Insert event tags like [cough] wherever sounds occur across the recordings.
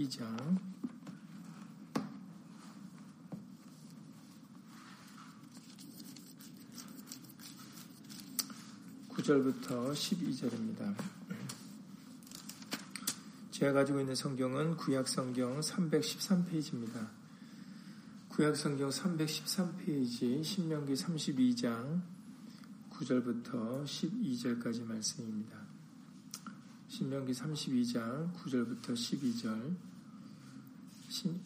2장 9절부터 12절입니다. 제가 가지고 있는 성경은 구약 성경 313페이지입니다. 구약 성경 313페이지 신명기 32장 9절부터 12절까지 말씀입니다. 신명기 32장 9절부터 12절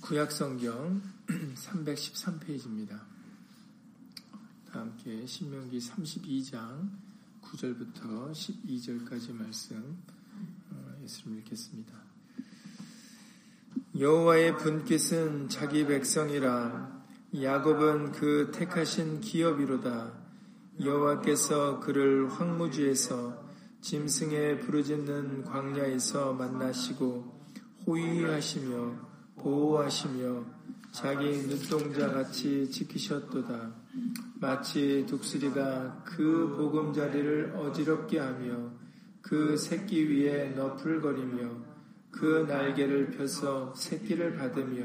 구약성경 [clears throat] 313페이지입니다. 다 함께 신명기 32장 9절부터 12절까지 말씀 어, 예수를 읽겠습니다. 여호와의 분깃은 자기 백성이라 야곱은 그 택하신 기업이로다 여호와께서 그를 황무지에서 짐승의 부르짖는 광야에서 만나시고 호위하시며 보호하시며 자기 눈동자 같이 지키셨도다. 마치 독수리가 그 보금자리를 어지럽게 하며 그 새끼 위에 너풀거리며 그 날개를 펴서 새끼를 받으며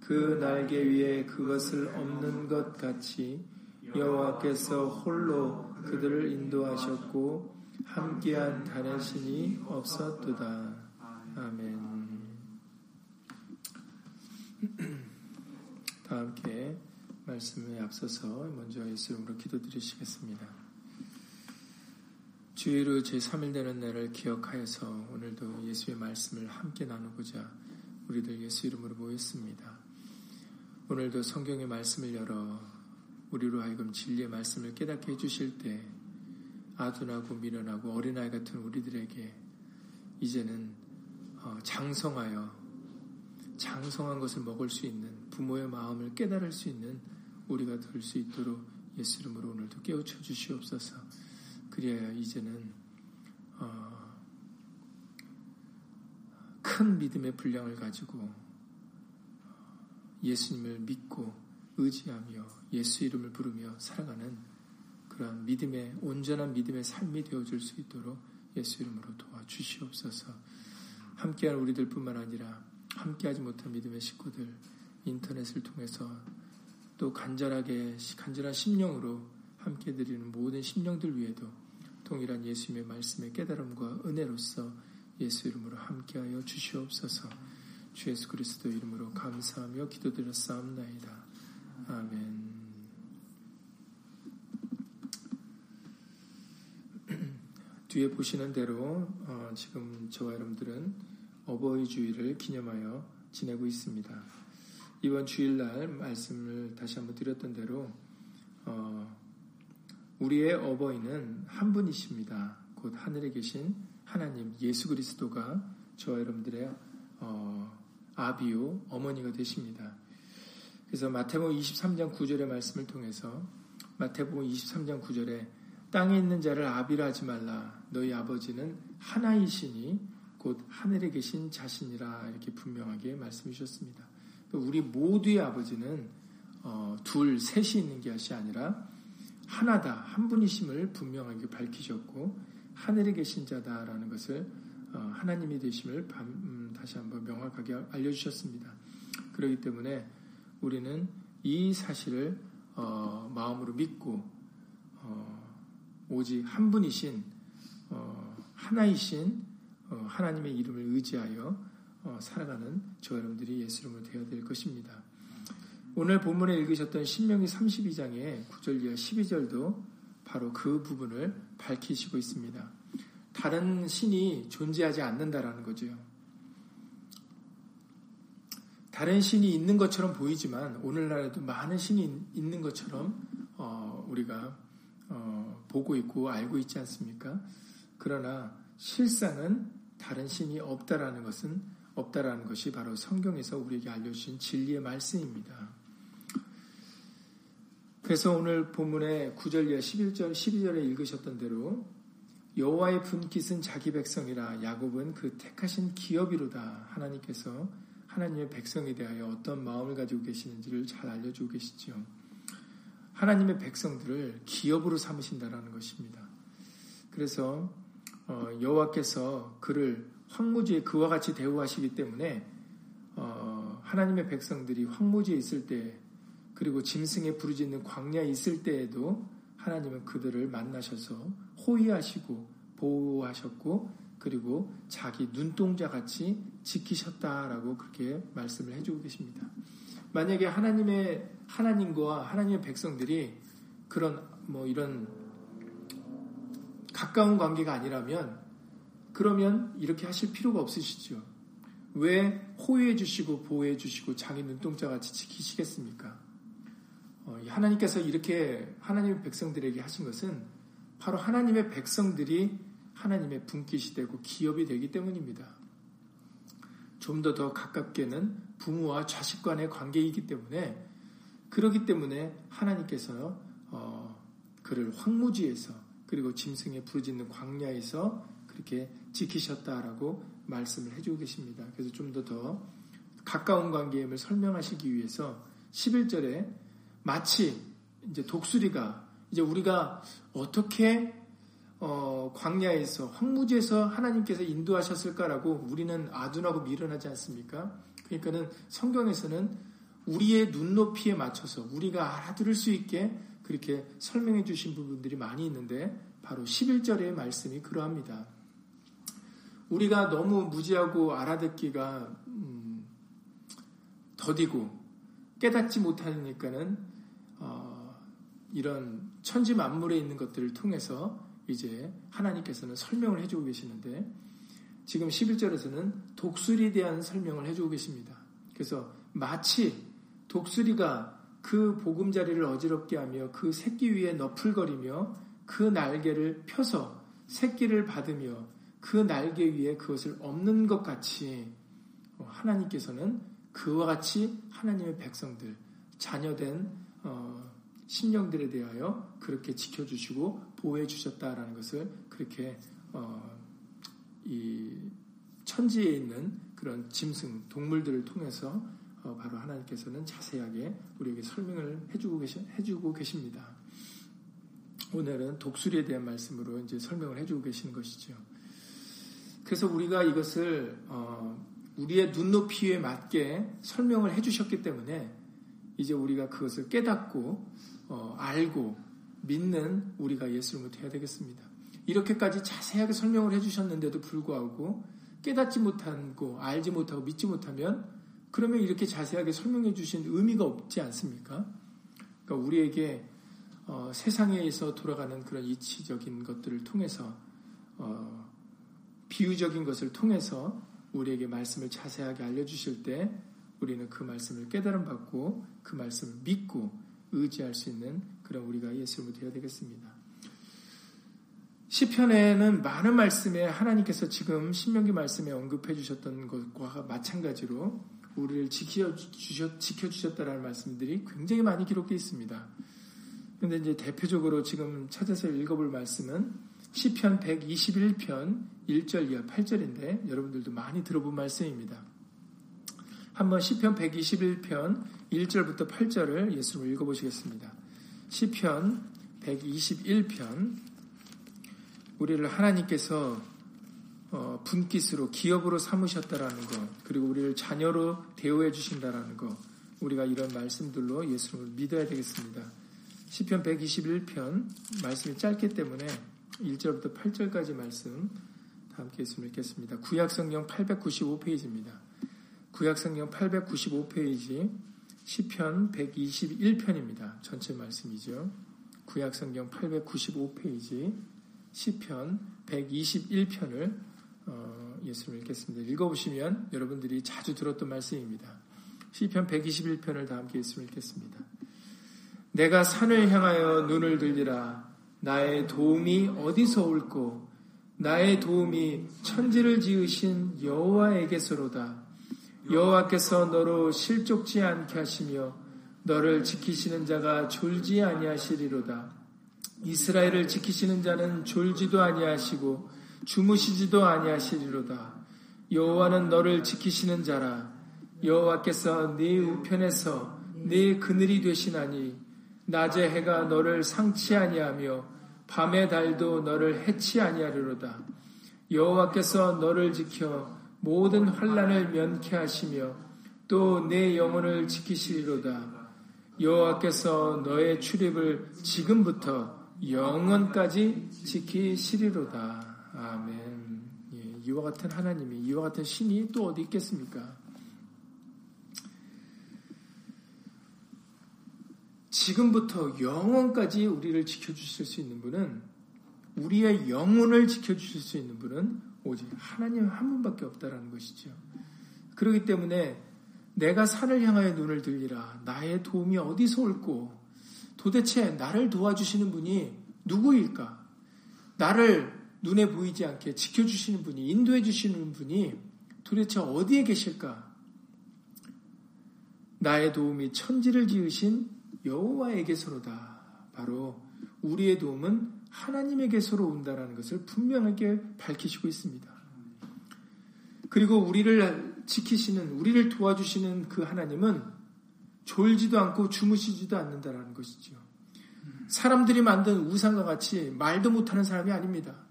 그 날개 위에 그것을 없는 것 같이 여호와께서 홀로 그들을 인도하셨고 함께한 다른 신이 없었도다. 아멘. [clears throat] 다 함께 말씀에 앞서서 먼저 예수 이름으로 기도드리시겠습니다. 주의로 제3일 되는 날을 기억하여서 오늘도 예수의 말씀을 함께 나누고자 우리들 예수 이름으로 모였습니다. 오늘도 성경의 말씀을 열어 우리로 하여금 진리의 말씀을 깨닫게 해주실 때 아둔하고 미련하고 어린아이 같은 우리들에게 이제는 어, 장성하여 장성한 것을 먹을 수 있는 부모의 마음을 깨달을 수 있는 우리가 될 수 있도록 예수 이름으로 오늘도 깨우쳐 주시옵소서. 그래야 이제는 어, 큰 믿음의 분량을 가지고 예수님을 믿고 의지하며 예수 이름을 부르며 살아가는 그러한 믿음의 온전한 믿음의 삶이 되어줄 수 있도록 예수 이름으로 도와주시옵소서. 함께한 우리들뿐만 아니라 함께하지 못한 믿음의 식구들 인터넷을 통해서 또 간절하게 간절한 심령으로 함께 드리는 모든 심령들 위에도 동일한 예수님의 말씀의 깨달음과 은혜로서 예수 이름으로 함께하여 주시옵소서. 주 예수 그리스도 이름으로 감사하며 기도드렸사옵나이다. 아멘. [clears throat] 뒤에 보시는 대로 어, 지금 저와 여러분들은 어버이 주일을 기념하여 지내고 있습니다. 이번 주일날 말씀을 다시 한번 드렸던 대로 어, 우리의 어버이는 한 분이십니다. 곧 하늘에 계신 하나님 예수 그리스도가 저와 여러분들의 어, 아비요 어머니가 되십니다. 그래서 마태복음 23장 9절의 말씀을 통해서 마태복음 23장 9절에 땅에 있는 자를 아비라 하지 말라 너희 아버지는 하나이시니 곧 하늘에 계신 자신이라 이렇게 분명하게 말씀해 주셨습니다. 우리 모두의 아버지는 어, 둘, 셋이 있는 것이 아니라 하나다, 한 분이심을 분명하게 밝히셨고 하늘에 계신 자다라는 것을 어, 하나님이 되심을 밤, 음, 다시 한번 명확하게 알려주셨습니다. 그렇기 때문에 우리는 이 사실을 어, 마음으로 믿고 어, 오직 한 분이신 어, 하나이신 어, 하나님의 이름을 의지하여 어, 살아가는 저 여러분들이 예수 이름으로 되어야 될 것입니다. 오늘 본문에 읽으셨던 신명기 32장의 9절 이하 12절도 바로 그 부분을 밝히시고 있습니다. 다른 신이 존재하지 않는다라는 거죠. 다른 신이 있는 것처럼 보이지만 오늘날에도 많은 신이 있는 것처럼 어, 우리가 어, 보고 있고 알고 있지 않습니까? 그러나 실상은 다른 신이 없다라는 것은 없다라는 것이 바로 성경에서 우리에게 알려주신 진리의 말씀입니다. 그래서 오늘 본문의 9절 이하 11절 12절에 읽으셨던 대로 여호와의 분깃은 자기 백성이라 야곱은 그 택하신 기업이로다 하나님께서 하나님의 백성에 대하여 어떤 마음을 가지고 계시는지를 잘 알려주고 계시죠. 하나님의 백성들을 기업으로 삼으신다라는 것입니다. 그래서 어, 여호와께서 그를 황무지에 그와 같이 대우하시기 때문에 하나님의 백성들이 황무지에 있을 때 그리고 짐승에 부르짖는 광야에 있을 때에도 하나님은 그들을 만나셔서 호위하시고 보호하셨고 그리고 자기 눈동자 같이 지키셨다라고 그렇게 말씀을 해주고 계십니다. 만약에 하나님의 하나님과 하나님의 백성들이 그런 뭐 이런 가까운 관계가 아니라면 그러면 이렇게 하실 필요가 없으시죠. 왜 호위해 주시고 보호해 주시고 자기 눈동자 같이 지키시겠습니까? 어, 하나님께서 이렇게 하나님의 백성들에게 하신 것은 바로 하나님의 백성들이 하나님의 분깃이 되고 기업이 되기 때문입니다. 좀 더더 가깝게는 부모와 자식 간의 관계이기 때문에 그러기 때문에 하나님께서 어, 그를 황무지에서 그리고 짐승에 부르짖는 광야에서 그렇게 지키셨다라고 말씀을 해주고 계십니다. 그래서 좀 더더 더 가까운 관계임을 설명하시기 위해서 11절에 마치 이제 독수리가 이제 우리가 어떻게 어, 광야에서 황무지에서 하나님께서 인도하셨을까라고 우리는 아둔하고 미련하지 않습니까? 그러니까는 성경에서는 우리의 눈높이에 맞춰서 우리가 알아들을 수 있게 그렇게 설명해 주신 부분들이 많이 있는데 바로 11절의 말씀이 그러합니다. 우리가 너무 무지하고 알아듣기가 음, 더디고 깨닫지 못하니까는 어, 이런 천지 만물에 있는 것들을 통해서 이제 하나님께서는 설명을 해주고 계시는데 지금 11절에서는 독수리에 대한 설명을 해주고 계십니다. 그래서 마치 독수리가 그 보금자리를 어지럽게 하며 그 새끼 위에 너풀거리며 그 날개를 펴서 새끼를 받으며 그 날개 위에 그것을 없는 것 같이 하나님께서는 그와 같이 하나님의 백성들, 자녀된 어, 신령들에 대하여 그렇게 지켜주시고 보호해 주셨다라는 것을 그렇게 어, 이 천지에 있는 그런 짐승 동물들을 통해서 어, 바로 하나님께서는 자세하게 우리에게 설명을 해주고, 계시, 해주고 계십니다. 오늘은 독수리에 대한 말씀으로 이제 설명을 해주고 계시는 것이죠. 그래서 우리가 이것을 어, 우리의 눈높이에 맞게 설명을 해주셨기 때문에 이제 우리가 그것을 깨닫고 어, 알고 믿는 우리가 예수를 못해야 되겠습니다. 이렇게까지 자세하게 설명을 해주셨는데도 불구하고 깨닫지 못하고 알지 못하고 믿지 못하면 그러면 이렇게 자세하게 설명해 주신 의미가 없지 않습니까? 그러니까 우리에게 어, 세상에서 돌아가는 그런 이치적인 것들을 통해서 어, 비유적인 것을 통해서 우리에게 말씀을 자세하게 알려주실 때 우리는 그 말씀을 깨달음 받고 그 말씀을 믿고 의지할 수 있는 그런 우리가 예수로 되어야 되겠습니다. 시편에는 많은 말씀에 하나님께서 지금 신명기 말씀에 언급해 주셨던 것과 마찬가지로 우리를 지켜주셨, 지켜주셨다라는 말씀들이 굉장히 많이 기록되어 있습니다. 그런데 이제 대표적으로 지금 찾아서 읽어볼 말씀은 시편 121편 1절 이하 8절인데 여러분들도 많이 들어본 말씀입니다. 한번 시편 121편 1절부터 8절을 예수로 읽어보시겠습니다. 시편 121편 우리를 하나님께서 어, 분깃으로 기업으로 삼으셨다라는 것 그리고 우리를 자녀로 대우해 주신다라는 것 우리가 이런 말씀들로 예수를 믿어야 되겠습니다. 시편 121편 말씀이 짧기 때문에 1절부터 8절까지 말씀 다 함께 예수 읽겠습니다. 구약성경 895페이지입니다. 구약성경 895페이지 시편 121편입니다. 전체 말씀이죠. 구약성경 895페이지 시편 121편을 어, 예수님 읽겠습니다. 읽어보시면 여러분들이 자주 들었던 말씀입니다. 시편 121편을 다 함께 예수님 읽겠습니다. 내가 산을 향하여 눈을 들리라 나의 도움이 어디서 올고 나의 도움이 천지를 지으신 여호와에게서로다. 여호와께서 너로 실족지 않게 하시며 너를 지키시는 자가 졸지 아니하시리로다. 이스라엘을 지키시는 자는 졸지도 아니하시고 주무시지도 아니하시리로다. 여호와는 너를 지키시는 자라. 여호와께서 네 우편에서 네 그늘이 되시나니 낮의 해가 너를 상치 아니하며 밤의 달도 너를 해치 아니하리로다. 여호와께서 너를 지켜 모든 환란을 면케 하시며 또 내 영혼을 지키시리로다. 여호와께서 너의 출입을 지금부터 영원까지 지키시리로다. 아멘. 예, 이와 같은 하나님이 이와 같은 신이 또 어디 있겠습니까? 지금부터 영원까지 우리를 지켜주실 수 있는 분은 우리의 영혼을 지켜주실 수 있는 분은 오직 하나님 한 분밖에 없다라는 것이죠. 그렇기 때문에 내가 산을 향하여 눈을 들리라. 나의 도움이 어디서 올고 도대체 나를 도와주시는 분이 누구일까? 나를 눈에 보이지 않게 지켜주시는 분이, 인도해 주시는 분이 도대체 어디에 계실까? 나의 도움이 천지를 지으신 여호와에게서로다. 바로 우리의 도움은 하나님에게서로 온다라는 것을 분명하게 밝히시고 있습니다. 그리고 우리를 지키시는, 우리를 도와주시는 그 하나님은 졸지도 않고 주무시지도 않는다라는 것이죠. 사람들이 만든 우상과 같이 말도 못하는 사람이 아닙니다.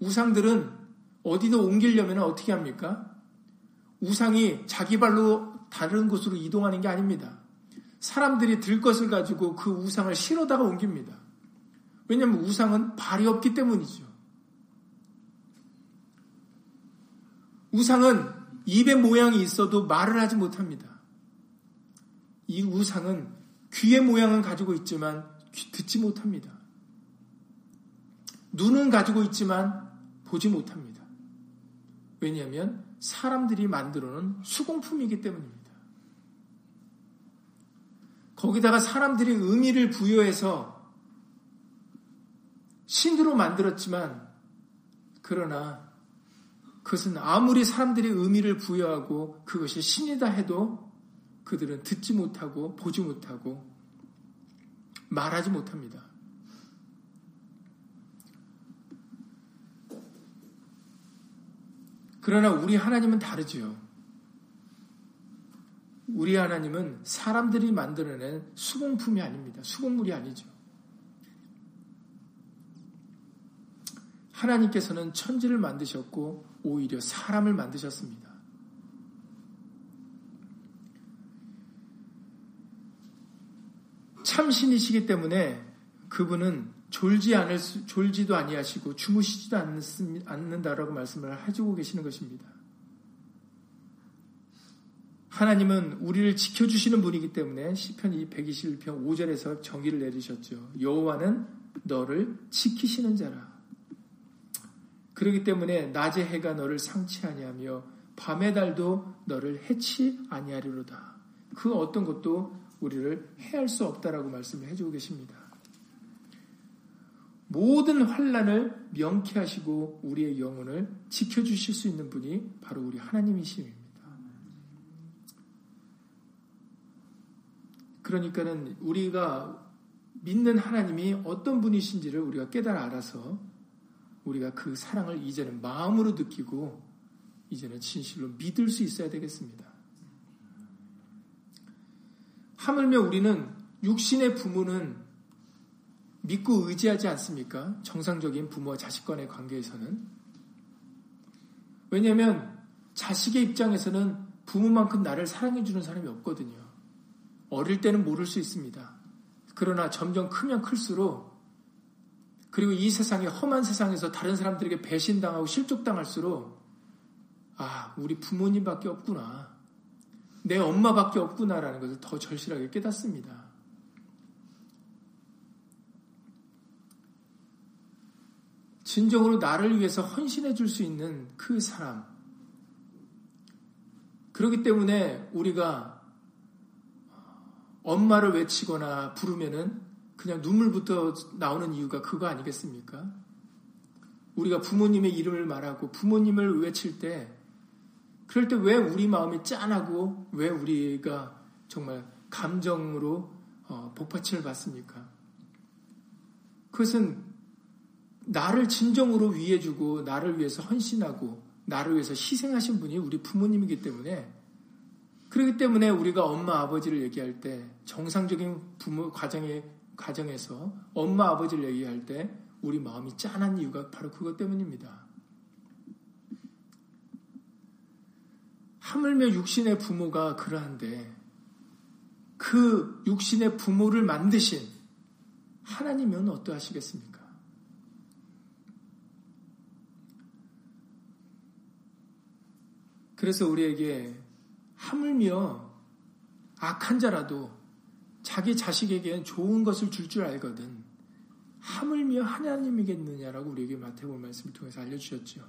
우상들은 어디도 옮기려면 어떻게 합니까? 우상이 자기 발로 다른 곳으로 이동하는 게 아닙니다. 사람들이 들 것을 가지고 그 우상을 실어다가 옮깁니다. 왜냐하면 우상은 발이 없기 때문이죠. 우상은 입의 모양이 있어도 말을 하지 못합니다. 이 우상은 귀의 모양은 가지고 있지만 듣지 못합니다. 눈은 가지고 있지만 보지 못합니다. 왜냐하면 사람들이 만들어 놓은 수공품이기 때문입니다. 거기다가 사람들이 의미를 부여해서 신으로 만들었지만 그러나 그것은 아무리 사람들이 의미를 부여하고 그것이 신이다 해도 그들은 듣지 못하고 보지 못하고 말하지 못합니다. 그러나 우리 하나님은 다르지요. 우리 하나님은 사람들이 만들어낸 수공품이 아닙니다. 수공물이 아니죠. 하나님께서는 천지를 만드셨고 오히려 사람을 만드셨습니다. 참신이시기 때문에 그분은 졸지 않을 수, 졸지도 아니하시고 주무시지도 않는다라고 말씀을 해주고 계시는 것입니다. 하나님은 우리를 지켜주시는 분이기 때문에 시편 121편 5절에서 정의를 내리셨죠. 여호와는 너를 지키시는 자라. 그렇기 때문에 낮의 해가 너를 상치 아니하며 밤의 달도 너를 해치 아니하리로다. 그 어떤 것도 우리를 해할 수 없다라고 말씀을 해주고 계십니다. 모든 환란을 명쾌하시고 우리의 영혼을 지켜주실 수 있는 분이 바로 우리 하나님이십니다. 그러니까는 우리가 믿는 하나님이 어떤 분이신지를 우리가 깨달아 알아서 우리가 그 사랑을 이제는 마음으로 느끼고 이제는 진실로 믿을 수 있어야 되겠습니다. 하물며 우리는 육신의 부모는 믿고 의지하지 않습니까? 정상적인 부모와 자식 간의 관계에서는. 왜냐하면 자식의 입장에서는 부모만큼 나를 사랑해주는 사람이 없거든요. 어릴 때는 모를 수 있습니다. 그러나 점점 크면 클수록 그리고 이 세상의 험한 세상에서 다른 사람들에게 배신당하고 실족당할수록 아, 우리 부모님밖에 없구나. 내 엄마밖에 없구나라는 것을 더 절실하게 깨닫습니다. 진정으로 나를 위해서 헌신해 줄 수 있는 그 사람. 그렇기 때문에 우리가 엄마를 외치거나 부르면은 그냥 눈물부터 나오는 이유가 그거 아니겠습니까? 우리가 부모님의 이름을 말하고 부모님을 외칠 때 그럴 때 왜 우리 마음이 짠하고 왜 우리가 정말 감정으로 어, 복받침을 받습니까? 그것은 나를 진정으로 위해주고 나를 위해서 헌신하고 나를 위해서 희생하신 분이 우리 부모님이기 때문에 그렇기 때문에 우리가 엄마 아버지를 얘기할 때 정상적인 부모 가정의 가정에서 엄마 아버지를 얘기할 때 우리 마음이 짠한 이유가 바로 그것 때문입니다. 하물며 육신의 부모가 그러한데 그 육신의 부모를 만드신 하나님은 어떠하시겠습니까? 그래서 우리에게 하물며 악한 자라도 자기 자식에게는 좋은 것을 줄줄 줄 알거든. 하물며 하나님이겠느냐라고 우리에게 마태복음 말씀을 통해서 알려주셨죠.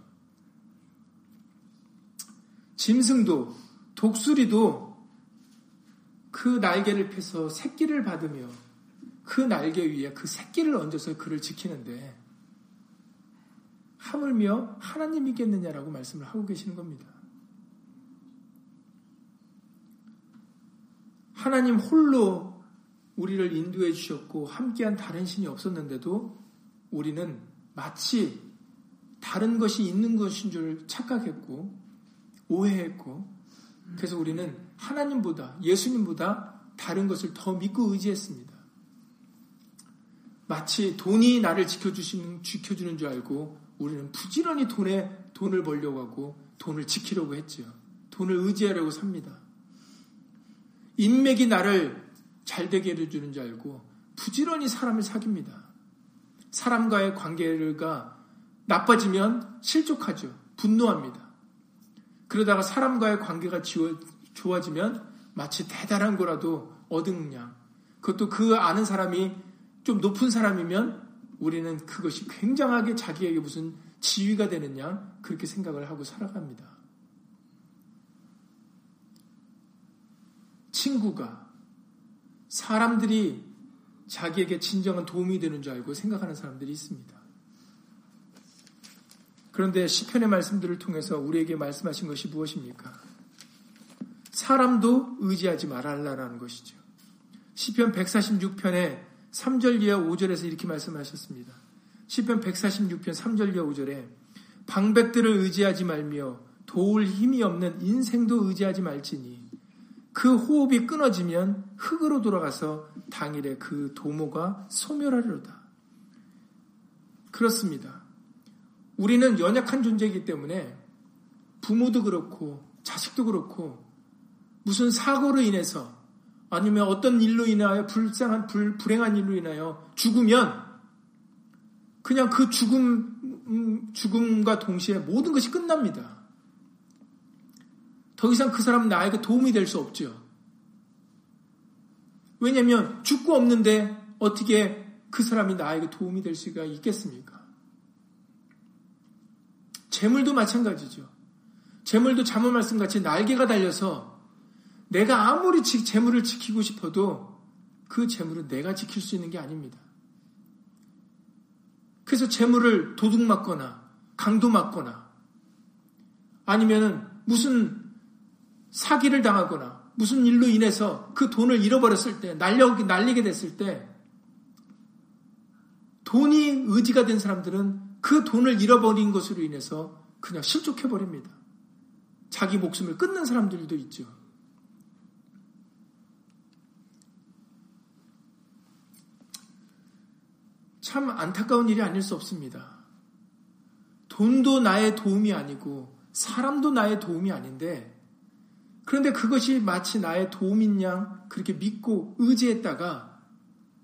짐승도 독수리도 그 날개를 펴서 새끼를 받으며 그 날개 위에 그 새끼를 얹어서 그를 지키는데 하물며 하나님이겠느냐라고 말씀을 하고 계시는 겁니다. 하나님 홀로 우리를 인도해 주셨고 함께한 다른 신이 없었는데도 우리는 마치 다른 것이 있는 것인 줄 착각했고 오해했고 그래서 우리는 하나님보다 예수님보다 다른 것을 더 믿고 의지했습니다. 마치 돈이 나를 지켜주시는 지켜주는 줄 알고 우리는 부지런히 돈에 돈을 벌려고 하고 돈을 지키려고 했죠. 돈을 의지하려고 삽니다. 인맥이 나를 잘 되게 해주는 줄 알고 부지런히 사람을 사깁니다. 사람과의 관계가 나빠지면 실족하죠. 분노합니다. 그러다가 사람과의 관계가 좋아지면 마치 대단한 거라도 얻은 양. 그것도 그 아는 사람이 좀 높은 사람이면 우리는 그것이 굉장하게 자기에게 무슨 지위가 되는 양 그렇게 생각을 하고 살아갑니다. 친구가 사람들이 자기에게 진정한 도움이 되는 줄 알고 생각하는 사람들이 있습니다. 그런데 시편의 말씀들을 통해서 우리에게 말씀하신 것이 무엇입니까? 사람도 의지하지 말아라라는 것이죠. 시편 146편에 3절 이하 5절에서 이렇게 말씀하셨습니다. 시편 146편 3절 이하 5절에 방백들을 의지하지 말며 도울 힘이 없는 인생도 의지하지 말지니 그 호흡이 끊어지면 흙으로 돌아가서 당일에 그 도모가 소멸하리로다. 그렇습니다. 우리는 연약한 존재이기 때문에 부모도 그렇고 자식도 그렇고 무슨 사고로 인해서 아니면 어떤 일로 인하여 불쌍한 불, 불행한 일로 인하여 죽으면 그냥 그 죽음 음, 죽음과 동시에 모든 것이 끝납니다. 더 이상 그 사람은 나에게 도움이 될 수 없죠. 왜냐하면 죽고 없는데 어떻게 그 사람이 나에게 도움이 될 수가 있겠습니까? 재물도 마찬가지죠. 재물도 자문 말씀같이 날개가 달려서 내가 아무리 재물을 지키고 싶어도 그 재물은 내가 지킬 수 있는 게 아닙니다. 그래서 재물을 도둑 맞거나 강도 맞거나 아니면은 무슨 사기를 당하거나 무슨 일로 인해서 그 돈을 잃어버렸을 때 날리게 됐을 때 돈이 의지가 된 사람들은 그 돈을 잃어버린 것으로 인해서 그냥 실족해 버립니다. 자기 목숨을 끊는 사람들도 있죠. 참 안타까운 일이 아닐 수 없습니다. 돈도 나의 도움이 아니고 사람도 나의 도움이 아닌데 그런데 그것이 마치 나의 도움인 양 그렇게 믿고 의지했다가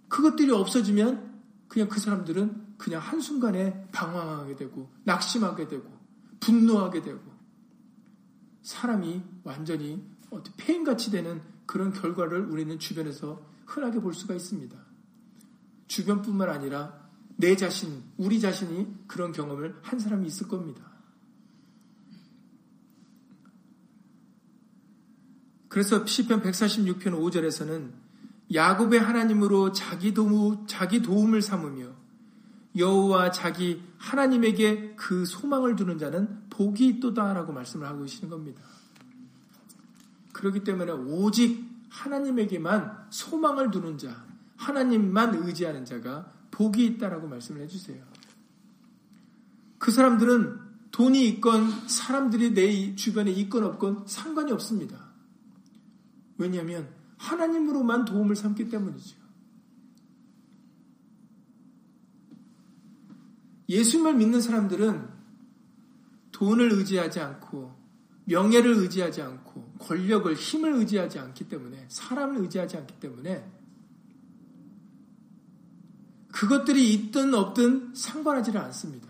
그것들이 없어지면 그냥 그 사람들은 그냥 한순간에 방황하게 되고 낙심하게 되고 분노하게 되고 사람이 완전히 폐인같이 되는 그런 결과를 우리는 주변에서 흔하게 볼 수가 있습니다. 주변뿐만 아니라 내 자신, 우리 자신이 그런 경험을 한 사람이 있을 겁니다. 그래서 시편 146편 5절에서는 야곱의 하나님으로 자기 도움, 자기 도움을 삼으며 여호와 자기 하나님에게 그 소망을 두는 자는 복이 있도다라고 말씀을 하고 계시는 겁니다. 그렇기 때문에 오직 하나님에게만 소망을 두는 자, 하나님만 의지하는 자가 복이 있다라고 말씀을 해주세요. 그 사람들은 돈이 있건 사람들이 내 주변에 있건 없건 상관이 없습니다. 왜냐하면 하나님으로만 도움을 삼기 때문이죠. 예수님을 믿는 사람들은 돈을 의지하지 않고 명예를 의지하지 않고 권력을 힘을 의지하지 않기 때문에 사람을 의지하지 않기 때문에 그것들이 있든 없든 상관하지는 않습니다.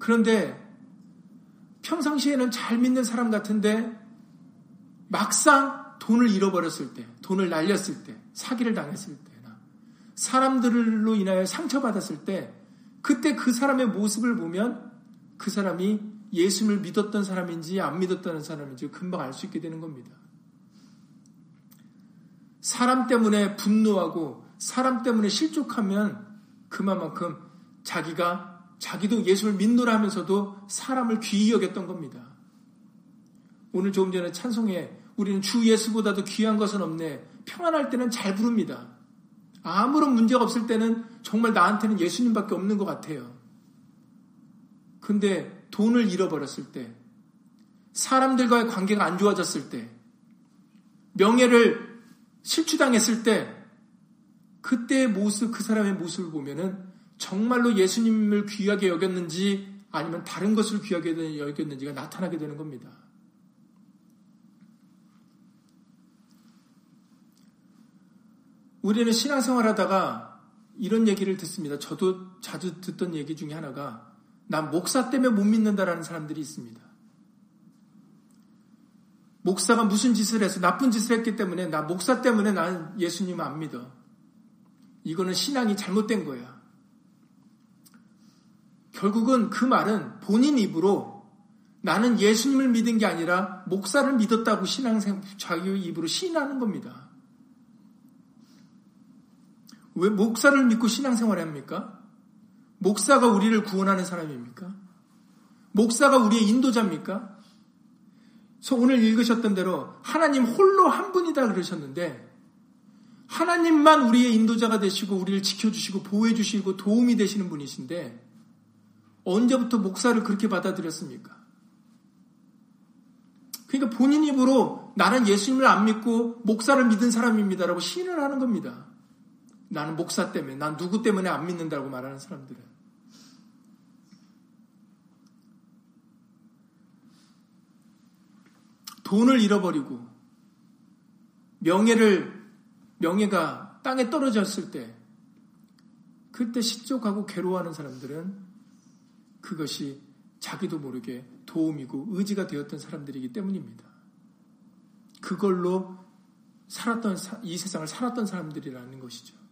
그런데 평상시에는 잘 믿는 사람 같은데 막상 돈을 잃어버렸을 때, 돈을 날렸을 때, 사기를 당했을 때나 사람들로 인하여 상처받았을 때 그때 그 사람의 모습을 보면 그 사람이 예수를 믿었던 사람인지 안 믿었던 사람인지 금방 알 수 있게 되는 겁니다. 사람 때문에 분노하고 사람 때문에 실족하면 그만큼 자기가 자기도 예수를 믿노라 하면서도 사람을 귀히 여겼던 겁니다. 오늘 조금 전에 찬송에 우리는 주 예수보다도 귀한 것은 없네. 평안할 때는 잘 부릅니다. 아무런 문제가 없을 때는 정말 나한테는 예수님밖에 없는 것 같아요. 근데 돈을 잃어버렸을 때, 사람들과의 관계가 안 좋아졌을 때, 명예를 실추당했을 때, 그때의 모습, 그 사람의 모습을 보면은 정말로 예수님을 귀하게 여겼는지 아니면 다른 것을 귀하게 여겼는지가 나타나게 되는 겁니다. 우리는 신앙생활 하다가 이런 얘기를 듣습니다. 저도 자주 듣던 얘기 중에 하나가 난 목사 때문에 못 믿는다라는 사람들이 있습니다. 목사가 무슨 짓을 해서 나쁜 짓을 했기 때문에 나 목사 때문에 나는 예수님 안 믿어. 이거는 신앙이 잘못된 거야. 결국은 그 말은 본인 입으로 나는 예수님을 믿은 게 아니라 목사를 믿었다고 신앙생 자기 입으로 시인하는 겁니다. 왜 목사를 믿고 신앙생활 합니까? 목사가 우리를 구원하는 사람입니까? 목사가 우리의 인도자입니까? 오늘 읽으셨던 대로 하나님 홀로 한 분이다 그러셨는데 하나님만 우리의 인도자가 되시고 우리를 지켜주시고 보호해주시고 도움이 되시는 분이신데 언제부터 목사를 그렇게 받아들였습니까? 그러니까 본인 입으로 나는 예수님을 안 믿고 목사를 믿은 사람입니다라고 시인을 하는 겁니다. 나는 목사 때문에, 난 누구 때문에 안 믿는다고 말하는 사람들은. 돈을 잃어버리고 명예를 명예가 땅에 떨어졌을 때 그때 실족하고 괴로워하는 사람들은 그것이 자기도 모르게 도움이고 의지가 되었던 사람들이기 때문입니다. 그걸로 살았던 이 세상을 살았던 사람들이라는 것이죠.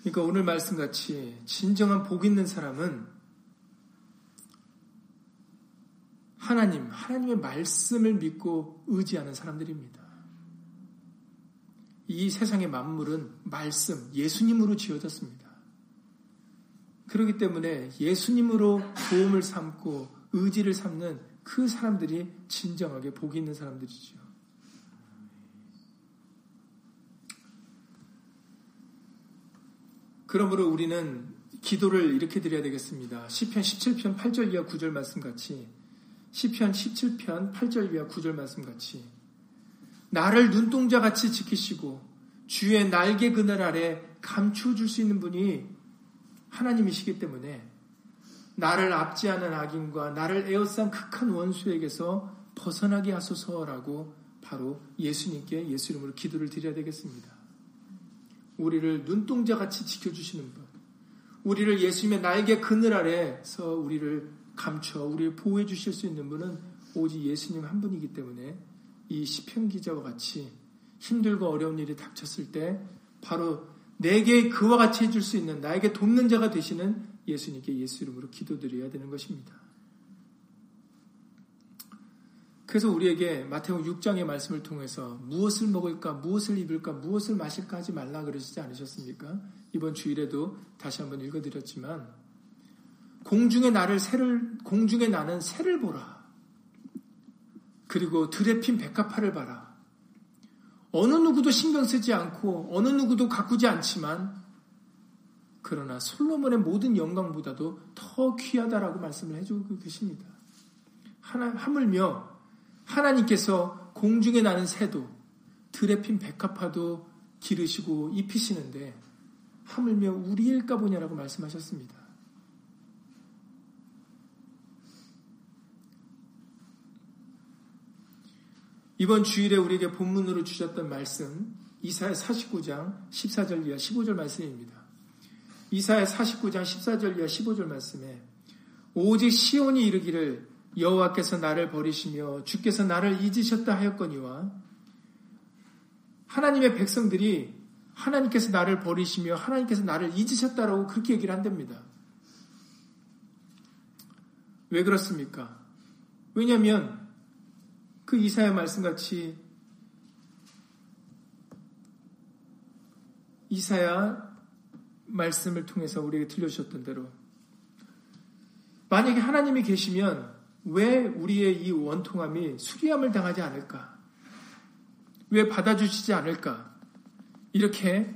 그러니까 오늘 말씀같이 진정한 복 있는 사람은 하나님, 하나님의 말씀을 믿고 의지하는 사람들입니다. 이 세상의 만물은 말씀, 예수님으로 지어졌습니다. 그렇기 때문에 예수님으로 도움을 삼고 의지를 삼는 그 사람들이 진정하게 복이 있는 사람들이죠. 그러므로 우리는 기도를 이렇게 드려야 되겠습니다. 시편 17편 8절 이하 9절 말씀 같이 시편 17편 8절 이하 9절 말씀 같이 나를 눈동자 같이 지키시고 주의 날개 그늘 아래 감추어 줄 수 있는 분이 하나님이시기 때문에 나를 압지하는 악인과 나를 에워싼 극한 원수에게서 벗어나게 하소서라고 바로 예수님께 예수 이름으로 기도를 드려야 되겠습니다. 우리를 눈동자 같이 지켜주시는 분, 우리를 예수님의 날개 그늘 아래서 우리를 감춰 우리를 보호해 주실 수 있는 분은 오직 예수님 한 분이기 때문에 이 시편 기자와 같이 힘들고 어려운 일이 닥쳤을 때 바로 내게 그와 같이 해줄 수 있는 나에게 돕는 자가 되시는 예수님께 예수 이름으로 기도드려야 되는 것입니다. 그래서 우리에게 마태복 6장의 말씀을 통해서 무엇을 먹을까, 무엇을 입을까, 무엇을 마실까 하지 말라 그러시지 않으셨습니까? 이번 주일에도 다시 한번 읽어드렸지만 공중의 나를 새를 공중의 나는 새를 보라. 그리고 들에 핀 백합화를 봐라. 어느 누구도 신경 쓰지 않고 어느 누구도 가꾸지 않지만 그러나 솔로몬의 모든 영광보다도 더 귀하다라고 말씀을 해주고 계십니다. 하나, 하물며 하나님께서 공중에 나는 새도 들에 핀 백합화도 기르시고 입히시는데 하물며 우리일까 보냐라고 말씀하셨습니다. 이번 주일에 우리에게 본문으로 주셨던 말씀 이사야 49장 14절 이하 15절 말씀입니다. 이사야 49장 14절 이하 15절 말씀에 오직 시온이 이르기를 여호와께서 나를 버리시며 주께서 나를 잊으셨다 하였거니와 하나님의 백성들이 하나님께서 나를 버리시며 하나님께서 나를 잊으셨다라고 그렇게 얘기를 한답니다. 왜 그렇습니까? 왜냐하면 그 이사야 말씀같이 이사야 말씀을 통해서 우리에게 들려주셨던 대로 만약에 하나님이 계시면 왜 우리의 이 원통함이 수리함을 당하지 않을까? 왜 받아주시지 않을까? 이렇게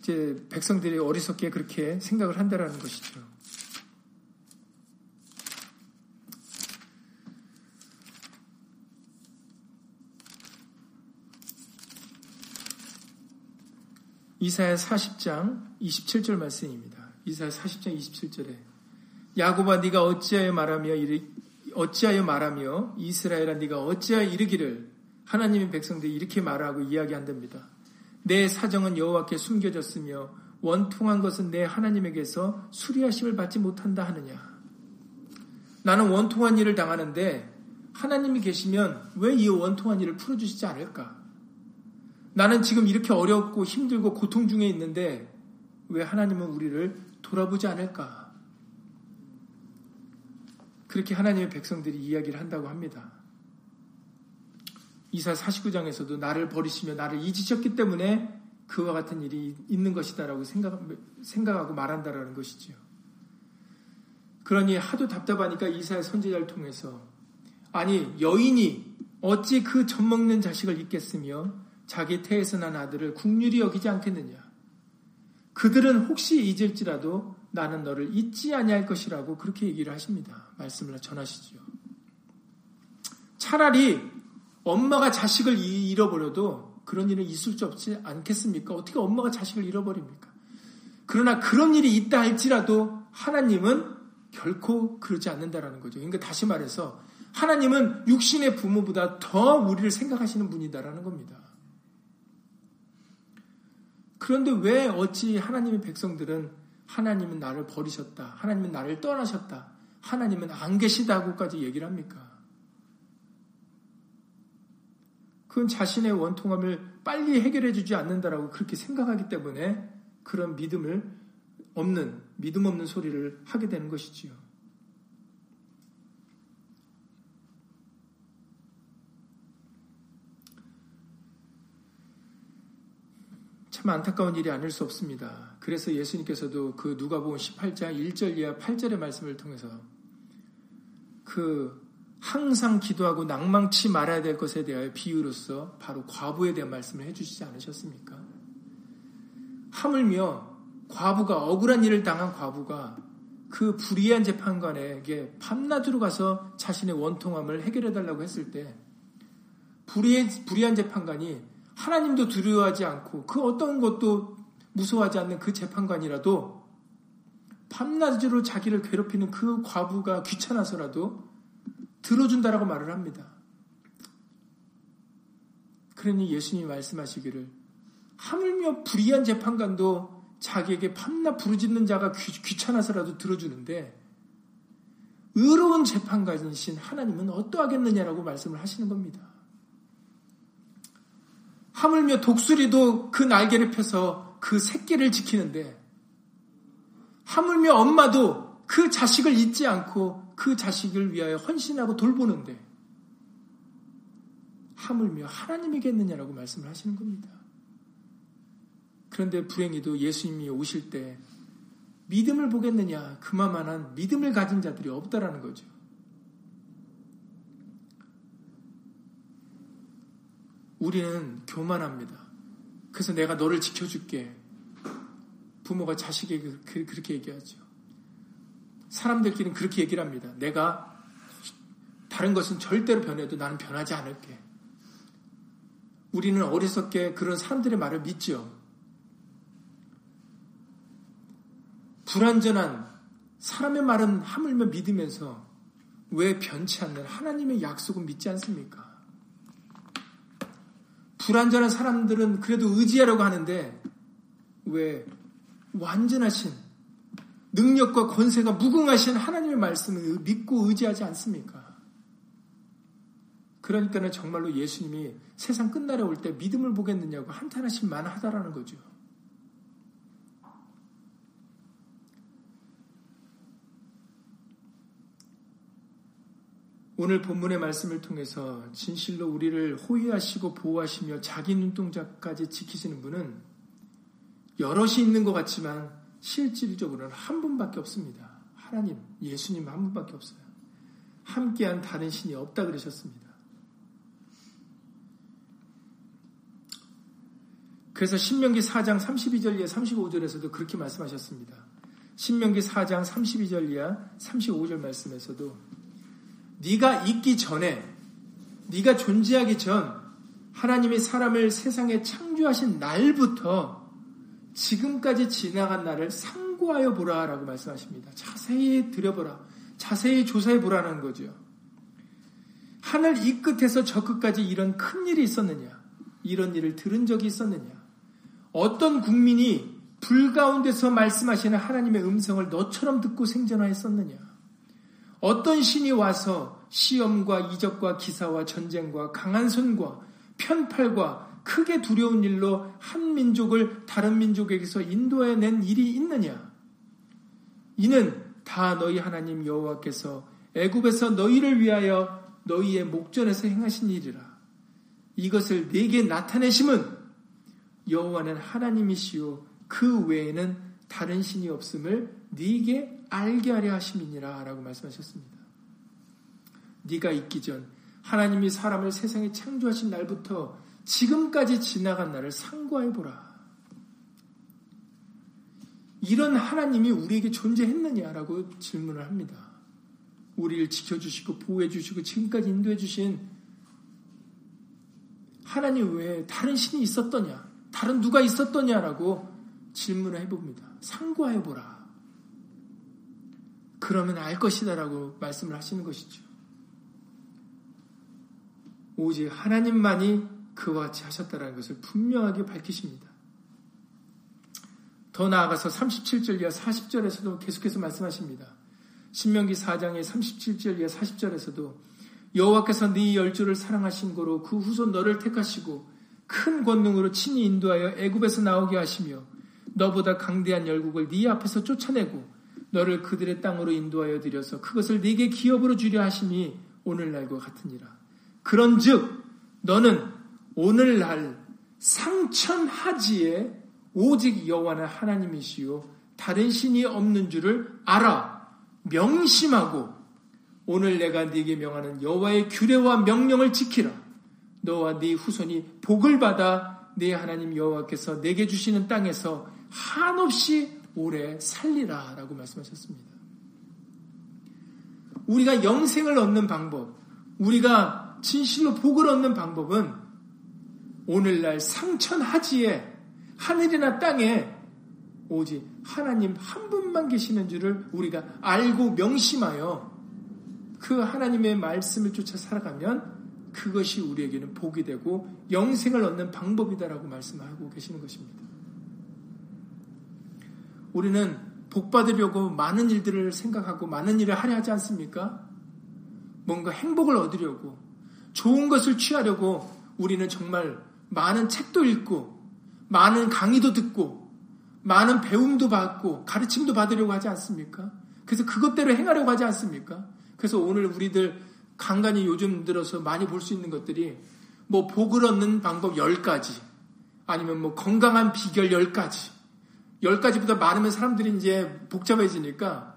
이제 백성들이 어리석게 그렇게 생각을 한다라는 것이죠. 이사야 40장 27절 말씀입니다. 이사야 40장 27절에 야곱아 네가 어찌하여 말하며 이르 어찌하여 말하며 이스라엘아 네가 어찌하여 이르기를 하나님의 백성들이 이렇게 말하고 이야기한답니다. 내 사정은 여호와께 숨겨졌으며 원통한 것은 내 하나님에게서 수리하심을 받지 못한다 하느냐. 나는 원통한 일을 당하는데 하나님이 계시면 왜 이 원통한 일을 풀어주시지 않을까? 나는 지금 이렇게 어렵고 힘들고 고통 중에 있는데 왜 하나님은 우리를 돌아보지 않을까? 그렇게 하나님의 백성들이 이야기를 한다고 합니다. 이사 49장에서도 나를 버리시며 나를 잊으셨기 때문에 그와 같은 일이 있는 것이다라고 생각, 생각하고 말한다라는 것이지요. 그러니 하도 답답하니까 이사의 선제자를 통해서 아니 여인이 어찌 그 젖먹는 자식을 잊겠으며 자기 태에서 난 아들을 국률이 여기지 않겠느냐. 그들은 혹시 잊을지라도 나는 너를 잊지 아니할 것이라고 그렇게 얘기를 하십니다. 말씀을 전하시지요. 차라리 엄마가 자식을 잃어버려도 그런 일은 있을 수 없지 않겠습니까? 어떻게 엄마가 자식을 잃어버립니까? 그러나 그런 일이 있다 할지라도 하나님은 결코 그러지 않는다라는 거죠. 그러니까 다시 말해서 하나님은 육신의 부모보다 더 우리를 생각하시는 분이다라는 겁니다. 그런데 왜 어찌 하나님의 백성들은 하나님은 나를 버리셨다. 하나님은 나를 떠나셨다. 하나님은 안 계시다고까지 얘기를 합니까? 그건 자신의 원통함을 빨리 해결해 주지 않는다라고 그렇게 생각하기 때문에 그런 믿음을 없는, 믿음 없는 소리를 하게 되는 것이지요. 참 안타까운 일이 아닐 수 없습니다. 그래서 예수님께서도 그 누가복음 18장 1절 이하 8절의 말씀을 통해서 그 항상 기도하고 낭망치 말아야 될 것에 대하여 비유로서 바로 과부에 대한 말씀을 해주시지 않으셨습니까? 하물며 과부가 억울한 일을 당한 과부가 그 불의한 재판관에게 밤낮으로 가서 자신의 원통함을 해결해 달라고 했을 때 불의한 재판관이 하나님도 두려워하지 않고 그 어떤 것도 무서워하지 않는 그 재판관이라도 밤낮으로 자기를 괴롭히는 그 과부가 귀찮아서라도 들어준다라고 말을 합니다. 그러니 예수님이 말씀하시기를 하물며 불의한 재판관도 자기에게 밤낮 부르짖는 자가 귀, 찮아서라도 들어주는데 의로운 재판관이신 하나님은 어떠하겠느냐라고 말씀을 하시는 겁니다. 하물며 독수리도 그 날개를 펴서 그 새끼를 지키는데 하물며 엄마도 그 자식을 잊지 않고 그 자식을 위하여 헌신하고 돌보는데 하물며 하나님이겠느냐라고 말씀을 하시는 겁니다. 그런데 불행히도 예수님이 오실 때 믿음을 보겠느냐 그만한 믿음을 가진 자들이 없다라는 거죠. 우리는 교만합니다. 그래서 내가 너를 지켜줄게. 부모가 자식에게 그, 그렇게 얘기하죠. 사람들끼리는 그렇게 얘기를 합니다. 내가 다른 것은 절대로 변해도 나는 변하지 않을게. 우리는 어리석게 그런 사람들의 말을 믿죠. 불완전한 사람의 말은 하물며 믿으면서 왜 변치 않는 하나님의 약속은 믿지 않습니까? 불완전한 사람들은 그래도 의지하려고 하는데 왜 완전하신 능력과 권세가 무궁하신 하나님의 말씀을 믿고 의지하지 않습니까? 그러니까는 정말로 예수님이 세상 끝나려 올때 믿음을 보겠느냐고 한탄하실 만하다라는 거죠. 오늘 본문의 말씀을 통해서 진실로 우리를 호위하시고 보호하시며 자기 눈동자까지 지키시는 분은 여럿이 있는 것 같지만 실질적으로는 한 분밖에 없습니다. 하나님, 예수님 한 분밖에 없어요. 함께한 다른 신이 없다 그러셨습니다. 그래서 신명기 4장 32절 이하 35절에서도 그렇게 말씀하셨습니다. 신명기 4장 32절 이하 35절 말씀에서도 네가 있기 전에 네가 존재하기 전 하나님이 사람을 세상에 창조하신 날부터 지금까지 지나간 날을 상고하여 보라라고 말씀하십니다. 자세히 들여보라. 자세히 조사해 보라는 거죠. 하늘 이 끝에서 저 끝까지 이런 큰 일이 있었느냐? 이런 일을 들은 적이 있었느냐? 어떤 국민이 불 가운데서 말씀하시는 하나님의 음성을 너처럼 듣고 생존하였었느냐? 어떤 신이 와서 시험과 이적과 기사와 전쟁과 강한 손과 편팔과 크게 두려운 일로 한 민족을 다른 민족에게서 인도해낸 일이 있느냐? 이는 다 너희 하나님 여호와께서 애굽에서 너희를 위하여 너희의 목전에서 행하신 일이라. 이것을 내게 나타내심은 여호와는 하나님이시요 그 외에는 다른 신이 없음을 네게 알게 하려 하심이니라 라고 말씀하셨습니다. 네가 있기 전 하나님이 사람을 세상에 창조하신 날부터 지금까지 지나간 날을 상고해 보라. 이런 하나님이 우리에게 존재했느냐라고 질문을 합니다. 우리를 지켜주시고 보호해주시고 지금까지 인도해주신 하나님 외에 다른 신이 있었더냐? 다른 누가 있었더냐라고 질문을 해봅니다. 상고해 보라. 그러면 알 것이다라고 말씀을 하시는 것이죠. 오직 하나님만이 그와 같이 하셨다는 것을 분명하게 밝히십니다. 더 나아가서 37절 이하 40절에서도 계속해서 말씀하십니다. 신명기 4장의 37절 이하 40절에서도 여호와께서 네 열조를 사랑하신 거로 그 후손 너를 택하시고 큰 권능으로 친히 인도하여 애굽에서 나오게 하시며 너보다 강대한 열국을 네 앞에서 쫓아내고 너를 그들의 땅으로 인도하여 드려서 그것을 네게 기업으로 주려 하심이 오늘날과 같으니라. 그런즉 너는 오늘날 상천하지에 오직 여호와는 하나님이시요 다른 신이 없는 줄을 알아 명심하고 오늘 내가 네게 명하는 여호와의 규례와 명령을 지키라. 너와 네 후손이 복을 받아 네 하나님 여호와께서 내게 주시는 땅에서 한없이 오래 살리라 라고 말씀하셨습니다. 우리가 영생을 얻는 방법, 우리가 진실로 복을 얻는 방법은 오늘날 상천하지에 하늘이나 땅에 오직 하나님 한 분만 계시는 줄을 우리가 알고 명심하여 그 하나님의 말씀을 쫓아 살아가면 그것이 우리에게는 복이 되고 영생을 얻는 방법이다라고 말씀하고 계시는 것입니다. 우리는 복 받으려고 많은 일들을 생각하고 많은 일을 하려 하지 않습니까? 뭔가 행복을 얻으려고 좋은 것을 취하려고 우리는 정말 많은 책도 읽고 많은 강의도 듣고 많은 배움도 받고 가르침도 받으려고 하지 않습니까? 그래서 그것대로 행하려고 하지 않습니까? 그래서 오늘 우리들 간간히 요즘 들어서 많이 볼 수 있는 것들이 뭐 복을 얻는 방법 10가지 아니면 뭐 건강한 비결 10가지 10가지보다 많으면 사람들이 이제 복잡해지니까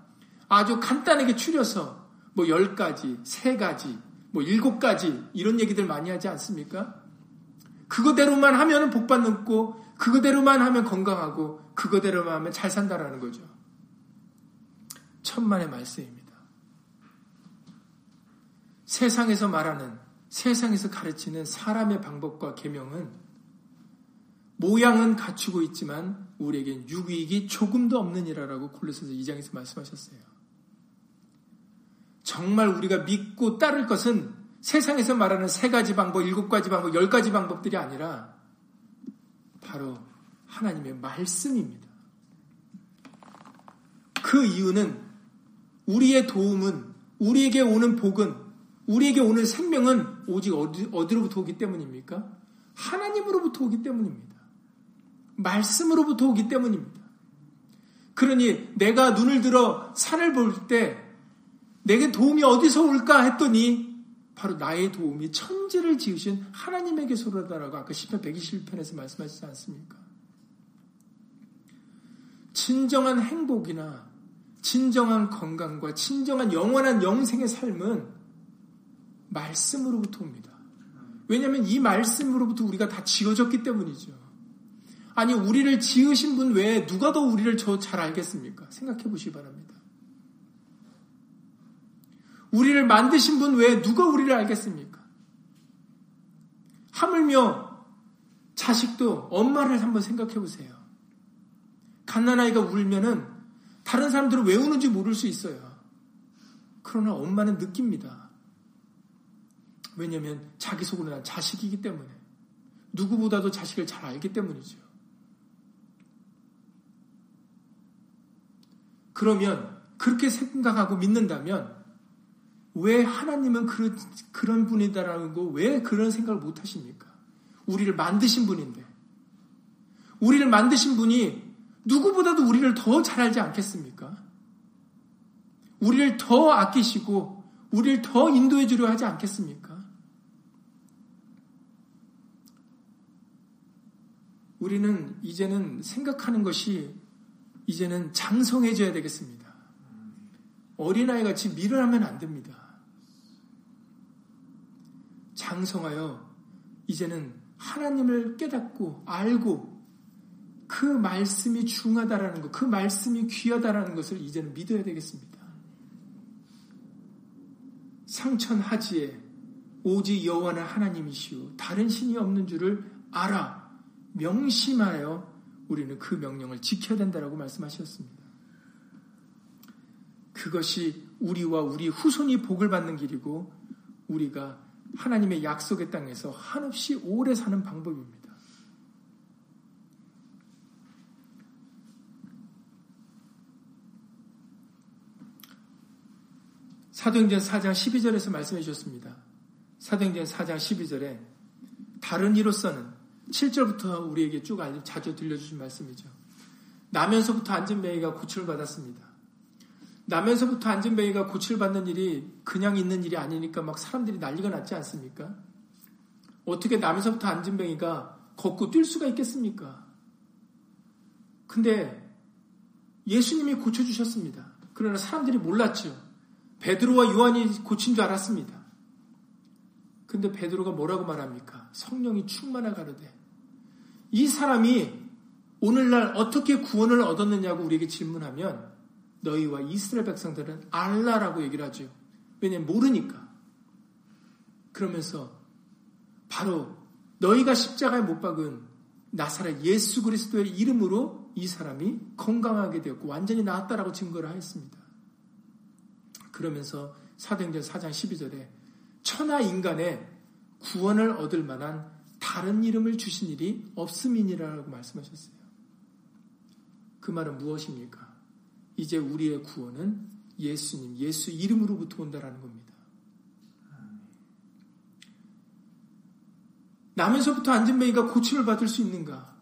아주 간단하게 추려서 뭐 10가지, 3가지, 뭐 7가지 이런 얘기들 많이 하지 않습니까? 그거대로만 하면 복 받는 고 그거대로만 하면 건강하고 그거대로만 하면 잘 산다라는 거죠. 천만의 말씀입니다. 세상에서 말하는 세상에서 가르치는 사람의 방법과 계명은 모양은 갖추고 있지만 우리에겐 유익이 조금도 없느니라라고 콜로새서 2장에서 말씀하셨어요. 정말 우리가 믿고 따를 것은 세상에서 말하는 세 가지 방법, 일곱 가지 방법, 열 가지 방법들이 아니라 바로 하나님의 말씀입니다. 그 이유는 우리의 도움은 우리에게 오는 복은 우리에게 오는 생명은 오직 어디, 어디로부터 오기 때문입니까? 하나님으로부터 오기 때문입니다. 말씀으로부터 오기 때문입니다. 그러니 내가 눈을 들어 산을 볼 때 내게 도움이 어디서 올까 했더니 바로 나의 도움이 천지를 지으신 하나님에게서로다라고 아까 10편 121편에서 말씀하시지 않습니까? 진정한 행복이나 진정한 건강과 진정한 영원한 영생의 삶은 말씀으로부터 옵니다. 왜냐하면 이 말씀으로부터 우리가 다 지어졌기 때문이죠. 아니 우리를 지으신 분 외에 누가 더 우리를 저 잘 알겠습니까? 생각해 보시기 바랍니다. 우리를 만드신 분 외에 누가 우리를 알겠습니까? 하물며 자식도 엄마를 한번 생각해 보세요. 갓난아이가 울면은 다른 사람들은 왜 우는지 모를 수 있어요. 그러나 엄마는 느낍니다. 왜냐하면 자기 속으로 난 자식이기 때문에 누구보다도 자식을 잘 알기 때문이죠. 그러면 그렇게 생각하고 믿는다면 왜 하나님은 그, 그런 분이다라는 거 왜 그런 생각을 못 하십니까? 우리를 만드신 분인데 우리를 만드신 분이 누구보다도 우리를 더 잘 알지 않겠습니까? 우리를 더 아끼시고 우리를 더 인도해 주려 하지 않겠습니까? 우리는 이제는 생각하는 것이 이제는 장성해져야 되겠습니다. 어린아이 같이 밀어하면 안 됩니다. 장성하여 이제는 하나님을 깨닫고 알고 그 말씀이 중하다라는 것, 그 말씀이 귀하다라는 것을 이제는 믿어야 되겠습니다. 상천하지에 오직 여호와는 하나님이시오 다른 신이 없는 줄을 알아 명심하여 우리는 그 명령을 지켜야 된다라고 말씀하셨습니다. 그것이 우리와 우리 후손이 복을 받는 길이고 우리가 하나님의 약속의 땅에서 한없이 오래 사는 방법입니다. 사도행전 4장 12절에서 말씀해 주셨습니다. 사도행전 4장 12절에 다른 이로서는 7절부터 우리에게 쭉 자주 들려주신 말씀이죠. 나면서부터 안전뱅이가 고치를 받았습니다. 나면서부터 안전뱅이가 고치를 받는 일이 그냥 있는 일이 아니니까 막 사람들이 난리가 났지 않습니까? 어떻게 나면서부터 안전뱅이가 걷고 뛸 수가 있겠습니까? 근데 예수님이 고쳐주셨습니다. 그러나 사람들이 몰랐죠. 베드로와 요한이 고친 줄 알았습니다. 근데 베드로가 뭐라고 말합니까? 성령이 충만하 가로되 이 사람이 오늘날 어떻게 구원을 얻었느냐고 우리에게 질문하면 너희와 이스라엘 백성들은 알라라고 얘기를 하죠. 왜냐면 모르니까. 그러면서 바로 너희가 십자가에 못 박은 나사렛 예수 그리스도의 이름으로 이 사람이 건강하게 되었고 완전히 나았다라고 증거를 하였습니다. 그러면서 사도행전 4장 12절에 천하 인간의 구원을 얻을 만한 다른 이름을 주신 일이 없음이니라고 말씀하셨어요. 그 말은 무엇입니까? 이제 우리의 구원은 예수님, 예수 이름으로부터 온다라는 겁니다. 남에서부터 안전뱅이가 고침을 받을 수 있는가?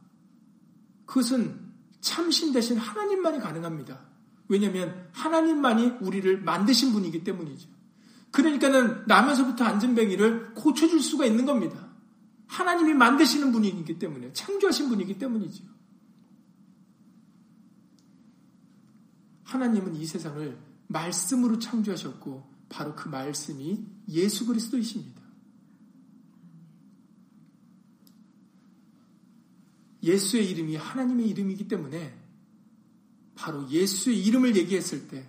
그것은 참신 대신 하나님만이 가능합니다. 왜냐하면 하나님만이 우리를 만드신 분이기 때문이죠. 그러니까는 남에서부터 안전뱅이를 고쳐줄 수가 있는 겁니다. 하나님이 만드시는 분이기 때문에 창조하신 분이기 때문이죠. 하나님은 이 세상을 말씀으로 창조하셨고 바로 그 말씀이 예수 그리스도이십니다. 예수의 이름이 하나님의 이름이기 때문에 바로 예수의 이름을 얘기했을 때,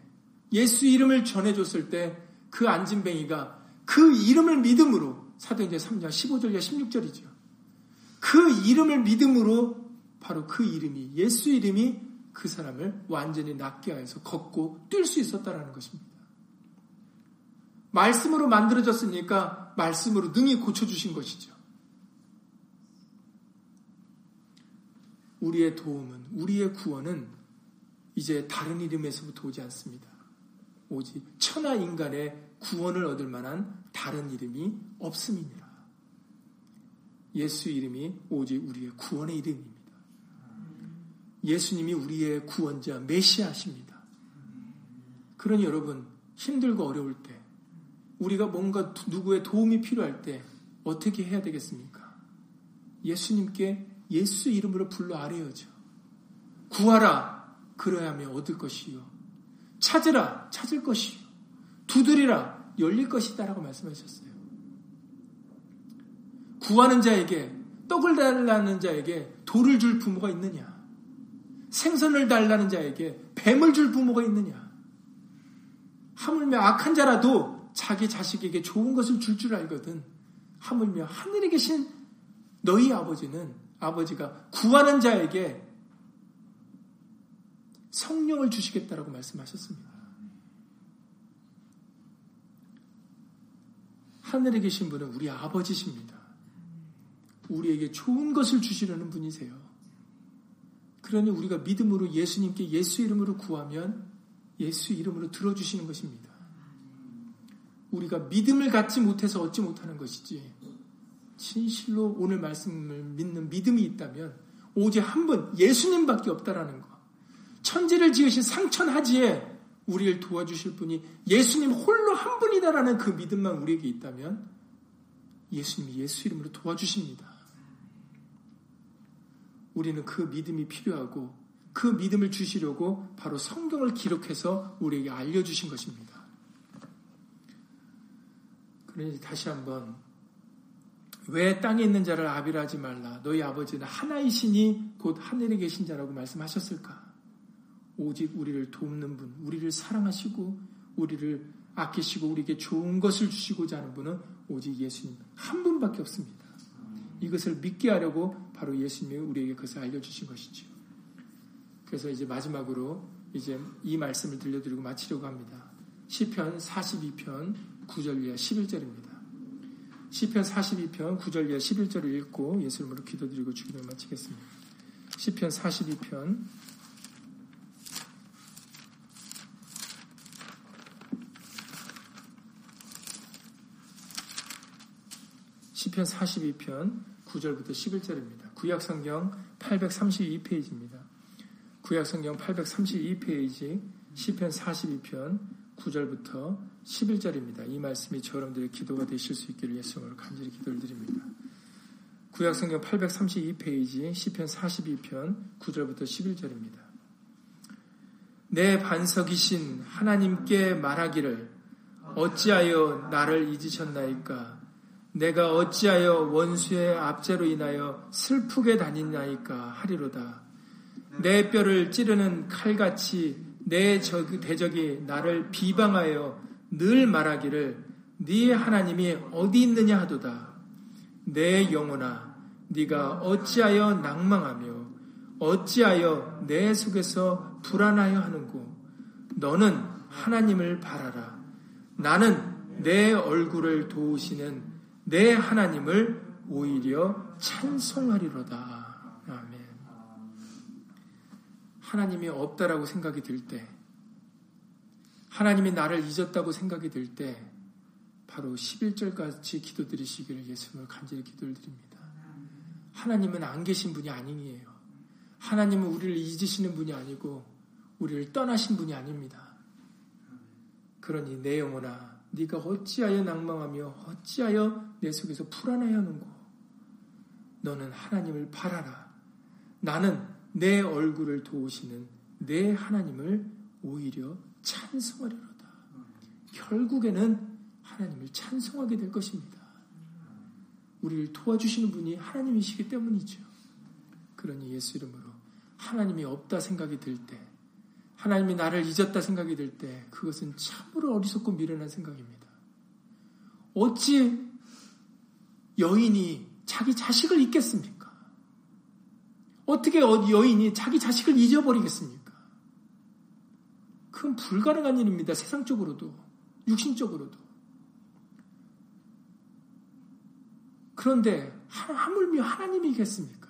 예수 이름을 전해줬을 때 그 안진뱅이가 그 이름을 믿음으로 사도행전 3장 15절과 16절이죠. 그 이름을 믿음으로 바로 그 이름이 예수 이름이 그 사람을 완전히 낫게 하여서 걷고 뛸 수 있었다라는 것입니다. 말씀으로 만들어졌으니까 말씀으로 능히 고쳐주신 것이죠. 우리의 도움은, 우리의 구원은 이제 다른 이름에서부터 오지 않습니다. 오직 천하 인간의 구원을 얻을 만한 다른 이름이 없음입니다. 예수 이름이 오직 우리의 구원의 이름입니다. 예수님이 우리의 구원자 메시아십니다. 그러니 여러분 힘들고 어려울 때 우리가 뭔가 누구의 도움이 필요할 때 어떻게 해야 되겠습니까? 예수님께 예수 이름으로 불러 아뢰어죠. 구하라 그러야면 얻을 것이요. 찾으라 찾을 것이요. 두드리라 열릴 것이다라고 말씀하셨어요. 구하는 자에게 떡을 달라는 자에게 돌을 줄 부모가 있느냐? 생선을 달라는 자에게 뱀을 줄 부모가 있느냐? 하물며 악한 자라도 자기 자식에게 좋은 것을 줄줄 줄 알거든. 하물며 하늘에 계신 너희 아버지는 아버지가 구하는 자에게 성령을 주시겠다라고 말씀하셨습니다. 하늘에 계신 분은 우리 아버지십니다. 우리에게 좋은 것을 주시려는 분이세요. 그러니 우리가 믿음으로 예수님께 예수 이름으로 구하면 예수 이름으로 들어주시는 것입니다. 우리가 믿음을 갖지 못해서 얻지 못하는 것이지, 진실로 오늘 말씀을 믿는 믿음이 있다면, 오직 한 분, 예수님밖에 없다라는 것. 천지를 지으신 상천하지에 우리를 도와주실 분이 예수님 홀로 한 분이다라는 그 믿음만 우리에게 있다면, 예수님이 예수 이름으로 도와주십니다. 우리는 그 믿음이 필요하고 그 믿음을 주시려고 바로 성경을 기록해서 우리에게 알려주신 것입니다. 그러니 다시 한번 왜 땅에 있는 자를 아비라지 말라 너희 아버지는 하나이시니 곧 하늘에 계신 자라고 말씀하셨을까? 오직 우리를 돕는 분, 우리를 사랑하시고 우리를 아끼시고 우리에게 좋은 것을 주시고자 하는 분은 오직 예수님 한 분밖에 없습니다. 이것을 믿게 하려고 바로 예수님이 우리에게 그것을 알려주신 것이죠. 그래서 이제 마지막으로 이제 이 말씀을 들려드리고 마치려고 합니다. 시편 42편 9절 이하 11절입니다. 시편 42편 9절 이하 11절을 읽고 예수님으로 기도드리고 주기를 마치겠습니다. 시편 42편 시편 42편 9절부터 11절입니다. 구약 성경 832페이지입니다. 구약 성경 832페이지 시편 42편 9절부터 11절입니다. 이 말씀이 저여러분들의 기도가 되실 수 있기를 예수님으로 간절히 기도를 드립니다. 구약 성경 832페이지 시편 42편 9절부터 11절입니다. 내 반석이신 하나님께 말하기를 어찌하여 나를 잊으셨나이까 내가 어찌하여 원수의 압제로 인하여 슬프게 다니나이까 하리로다. 내 뼈를 찌르는 칼같이 내 대적이 나를 비방하여 늘 말하기를 네 하나님이 어디 있느냐 하도다. 내 영혼아 네가 어찌하여 낭망하며 어찌하여 내 속에서 불안하여 하는고 너는 하나님을 바라라. 나는 내 얼굴을 도우시는 내 하나님을 오히려 찬송하리로다. 아멘. 하나님이 없다라고 생각이 들 때, 하나님이 나를 잊었다고 생각이 들 때, 바로 11절 같이 기도드리시기를 예수님을 간절히 기도를 드립니다. 하나님은 안 계신 분이 아니에요. 하나님은 우리를 잊으시는 분이 아니고, 우리를 떠나신 분이 아닙니다. 그러니 내 영혼아, 네가 어찌하여 낭망하며 어찌하여 내 속에서 불안해하는고 너는 하나님을 바라라. 나는 내 얼굴을 도우시는 내 하나님을 오히려 찬송하리로다. 결국에는 하나님을 찬송하게 될 것입니다. 우리를 도와주시는 분이 하나님이시기 때문이죠. 그러니 예수 이름으로 하나님이 없다 생각이 들 때, 하나님이 나를 잊었다 생각이 들 때 그것은 참으로 어리석고 미련한 생각입니다. 어찌 여인이 자기 자식을 잊겠습니까? 어떻게 어- 여인이 자기 자식을 잊어버리겠습니까? 그건 불가능한 일입니다. 세상적으로도, 육신적으로도. 그런데 하물며 하나님이겠습니까?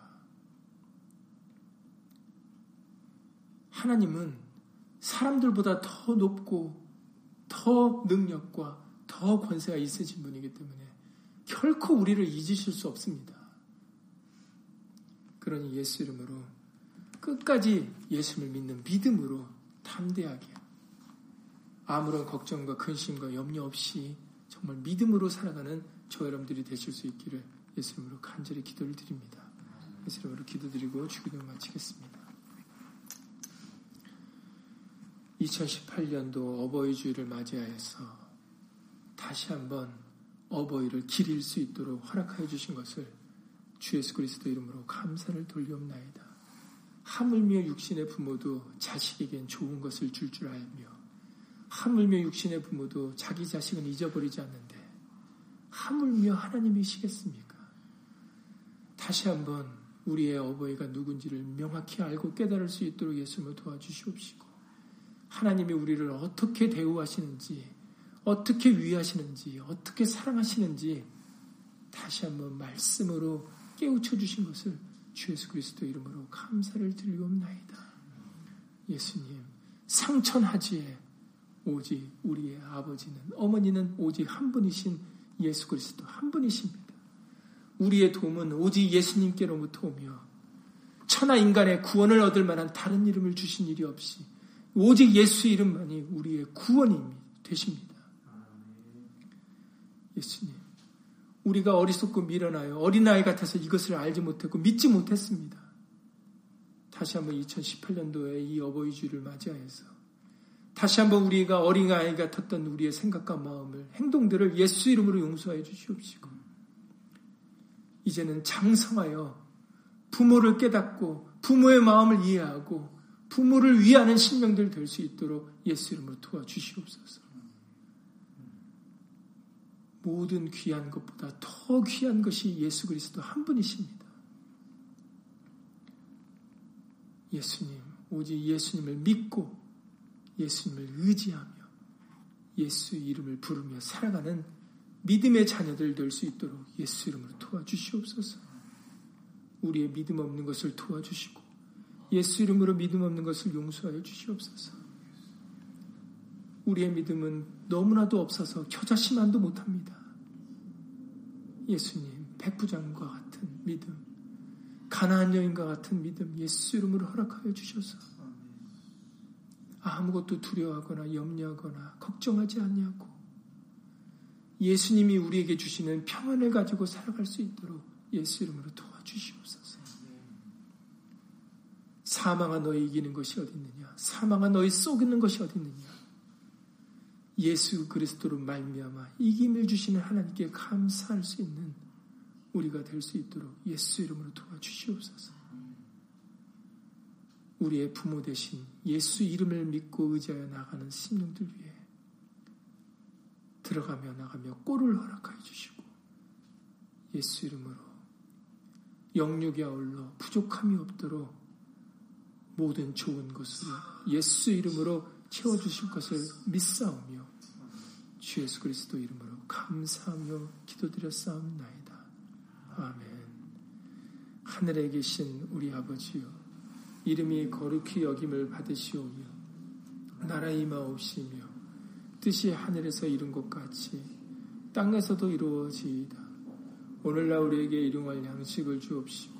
하나님은 사람들보다 더 높고 더 능력과 더 권세가 있으신 분이기 때문에 결코 우리를 잊으실 수 없습니다. 그러니 예수 이름으로 끝까지 예수를 믿는 믿음으로 담대하게 아무런 걱정과 근심과 염려 없이 정말 믿음으로 살아가는 저 여러분들이 되실 수 있기를 예수 이름으로 간절히 기도를 드립니다. 예수 이름으로 기도드리고 주기도 마치겠습니다. 2018년도 어버이 주일을 맞이하여서 다시 한번 어버이를 기릴 수 있도록 허락하여 주신 것을 주 예수 그리스도 이름으로 감사를 돌리옵나이다. 하물며 육신의 부모도 자식에겐 좋은 것을 줄줄 줄 알며 하물며 육신의 부모도 자기 자식은 잊어버리지 않는데 하물며 하나님이시겠습니까? 다시 한번 우리의 어버이가 누군지를 명확히 알고 깨달을 수 있도록 예수님을 도와주시옵시고 하나님이 우리를 어떻게 대우하시는지 어떻게 위하시는지 어떻게 사랑하시는지 다시 한번 말씀으로 깨우쳐 주신 것을 주 예수 그리스도 이름으로 감사를 드리옵나이다. 예수님 상천하지에 오직 우리의 아버지는 어머니는 오직 한 분이신 예수 그리스도 한 분이십니다. 우리의 도움은 오직 예수님께로부터 오며 천하 인간의 구원을 얻을 만한 다른 이름을 주신 일이 없이 오직 예수 이름만이 우리의 구원이 되십니다. 예수님, 우리가 어리석고 미련하여 어린아이 같아서 이것을 알지 못했고 믿지 못했습니다. 다시 한번 2018년도에 이 어버이 주를 맞이하여서 다시 한번 우리가 어린아이 같았던 우리의 생각과 마음을 행동들을 예수 이름으로 용서하여 주시옵시고 이제는 장성하여 부모를 깨닫고 부모의 마음을 이해하고 부모를 위하는 신명들 될 수 있도록 예수 이름으로 도와주시옵소서. 모든 귀한 것보다 더 귀한 것이 예수 그리스도 한 분이십니다. 예수님, 오직 예수님을 믿고 예수님을 의지하며 예수 이름을 부르며 살아가는 믿음의 자녀들 될 수 있도록 예수 이름으로 도와주시옵소서. 우리의 믿음 없는 것을 도와주시고 예수 이름으로 믿음 없는 것을 용서하여 주시옵소서. 우리의 믿음은 너무나도 없어서 겨자씨만도 못합니다. 예수님, 백부장과 같은 믿음, 가나안 여인과 같은 믿음 예수 이름으로 허락하여 주셔서 아무것도 두려워하거나 염려하거나 걱정하지 않냐고 예수님이 우리에게 주시는 평안을 가지고 살아갈 수 있도록 예수 이름으로 도와주시옵소서. 사망아 너희 이기는 것이 어디 있느냐? 사망아 너희 쏘기는 것이 어디 있느냐? 예수 그리스도로 말미암아 이김을 주시는 하나님께 감사할 수 있는 우리가 될 수 있도록 예수 이름으로 도와주시옵소서. 우리의 부모 대신 예수 이름을 믿고 의지하여 나가는 심령들 위해 들어가며 나가며 꼴을 허락하여 주시고 예수 이름으로 영육이 아울러 부족함이 없도록 모든 좋은 것으로 예수 이름으로 채워주실 것을 믿사오며 주 예수 그리스도 이름으로 감사하며 기도드렸사옵나이다. 아멘. 하늘에 계신 우리 아버지요 이름이 거룩히 여김을 받으시오며 나라 임하옵시며 뜻이 하늘에서 이룬 것 같이 땅에서도 이루어지이다. 오늘날 우리에게 일용할 양식을 주옵시고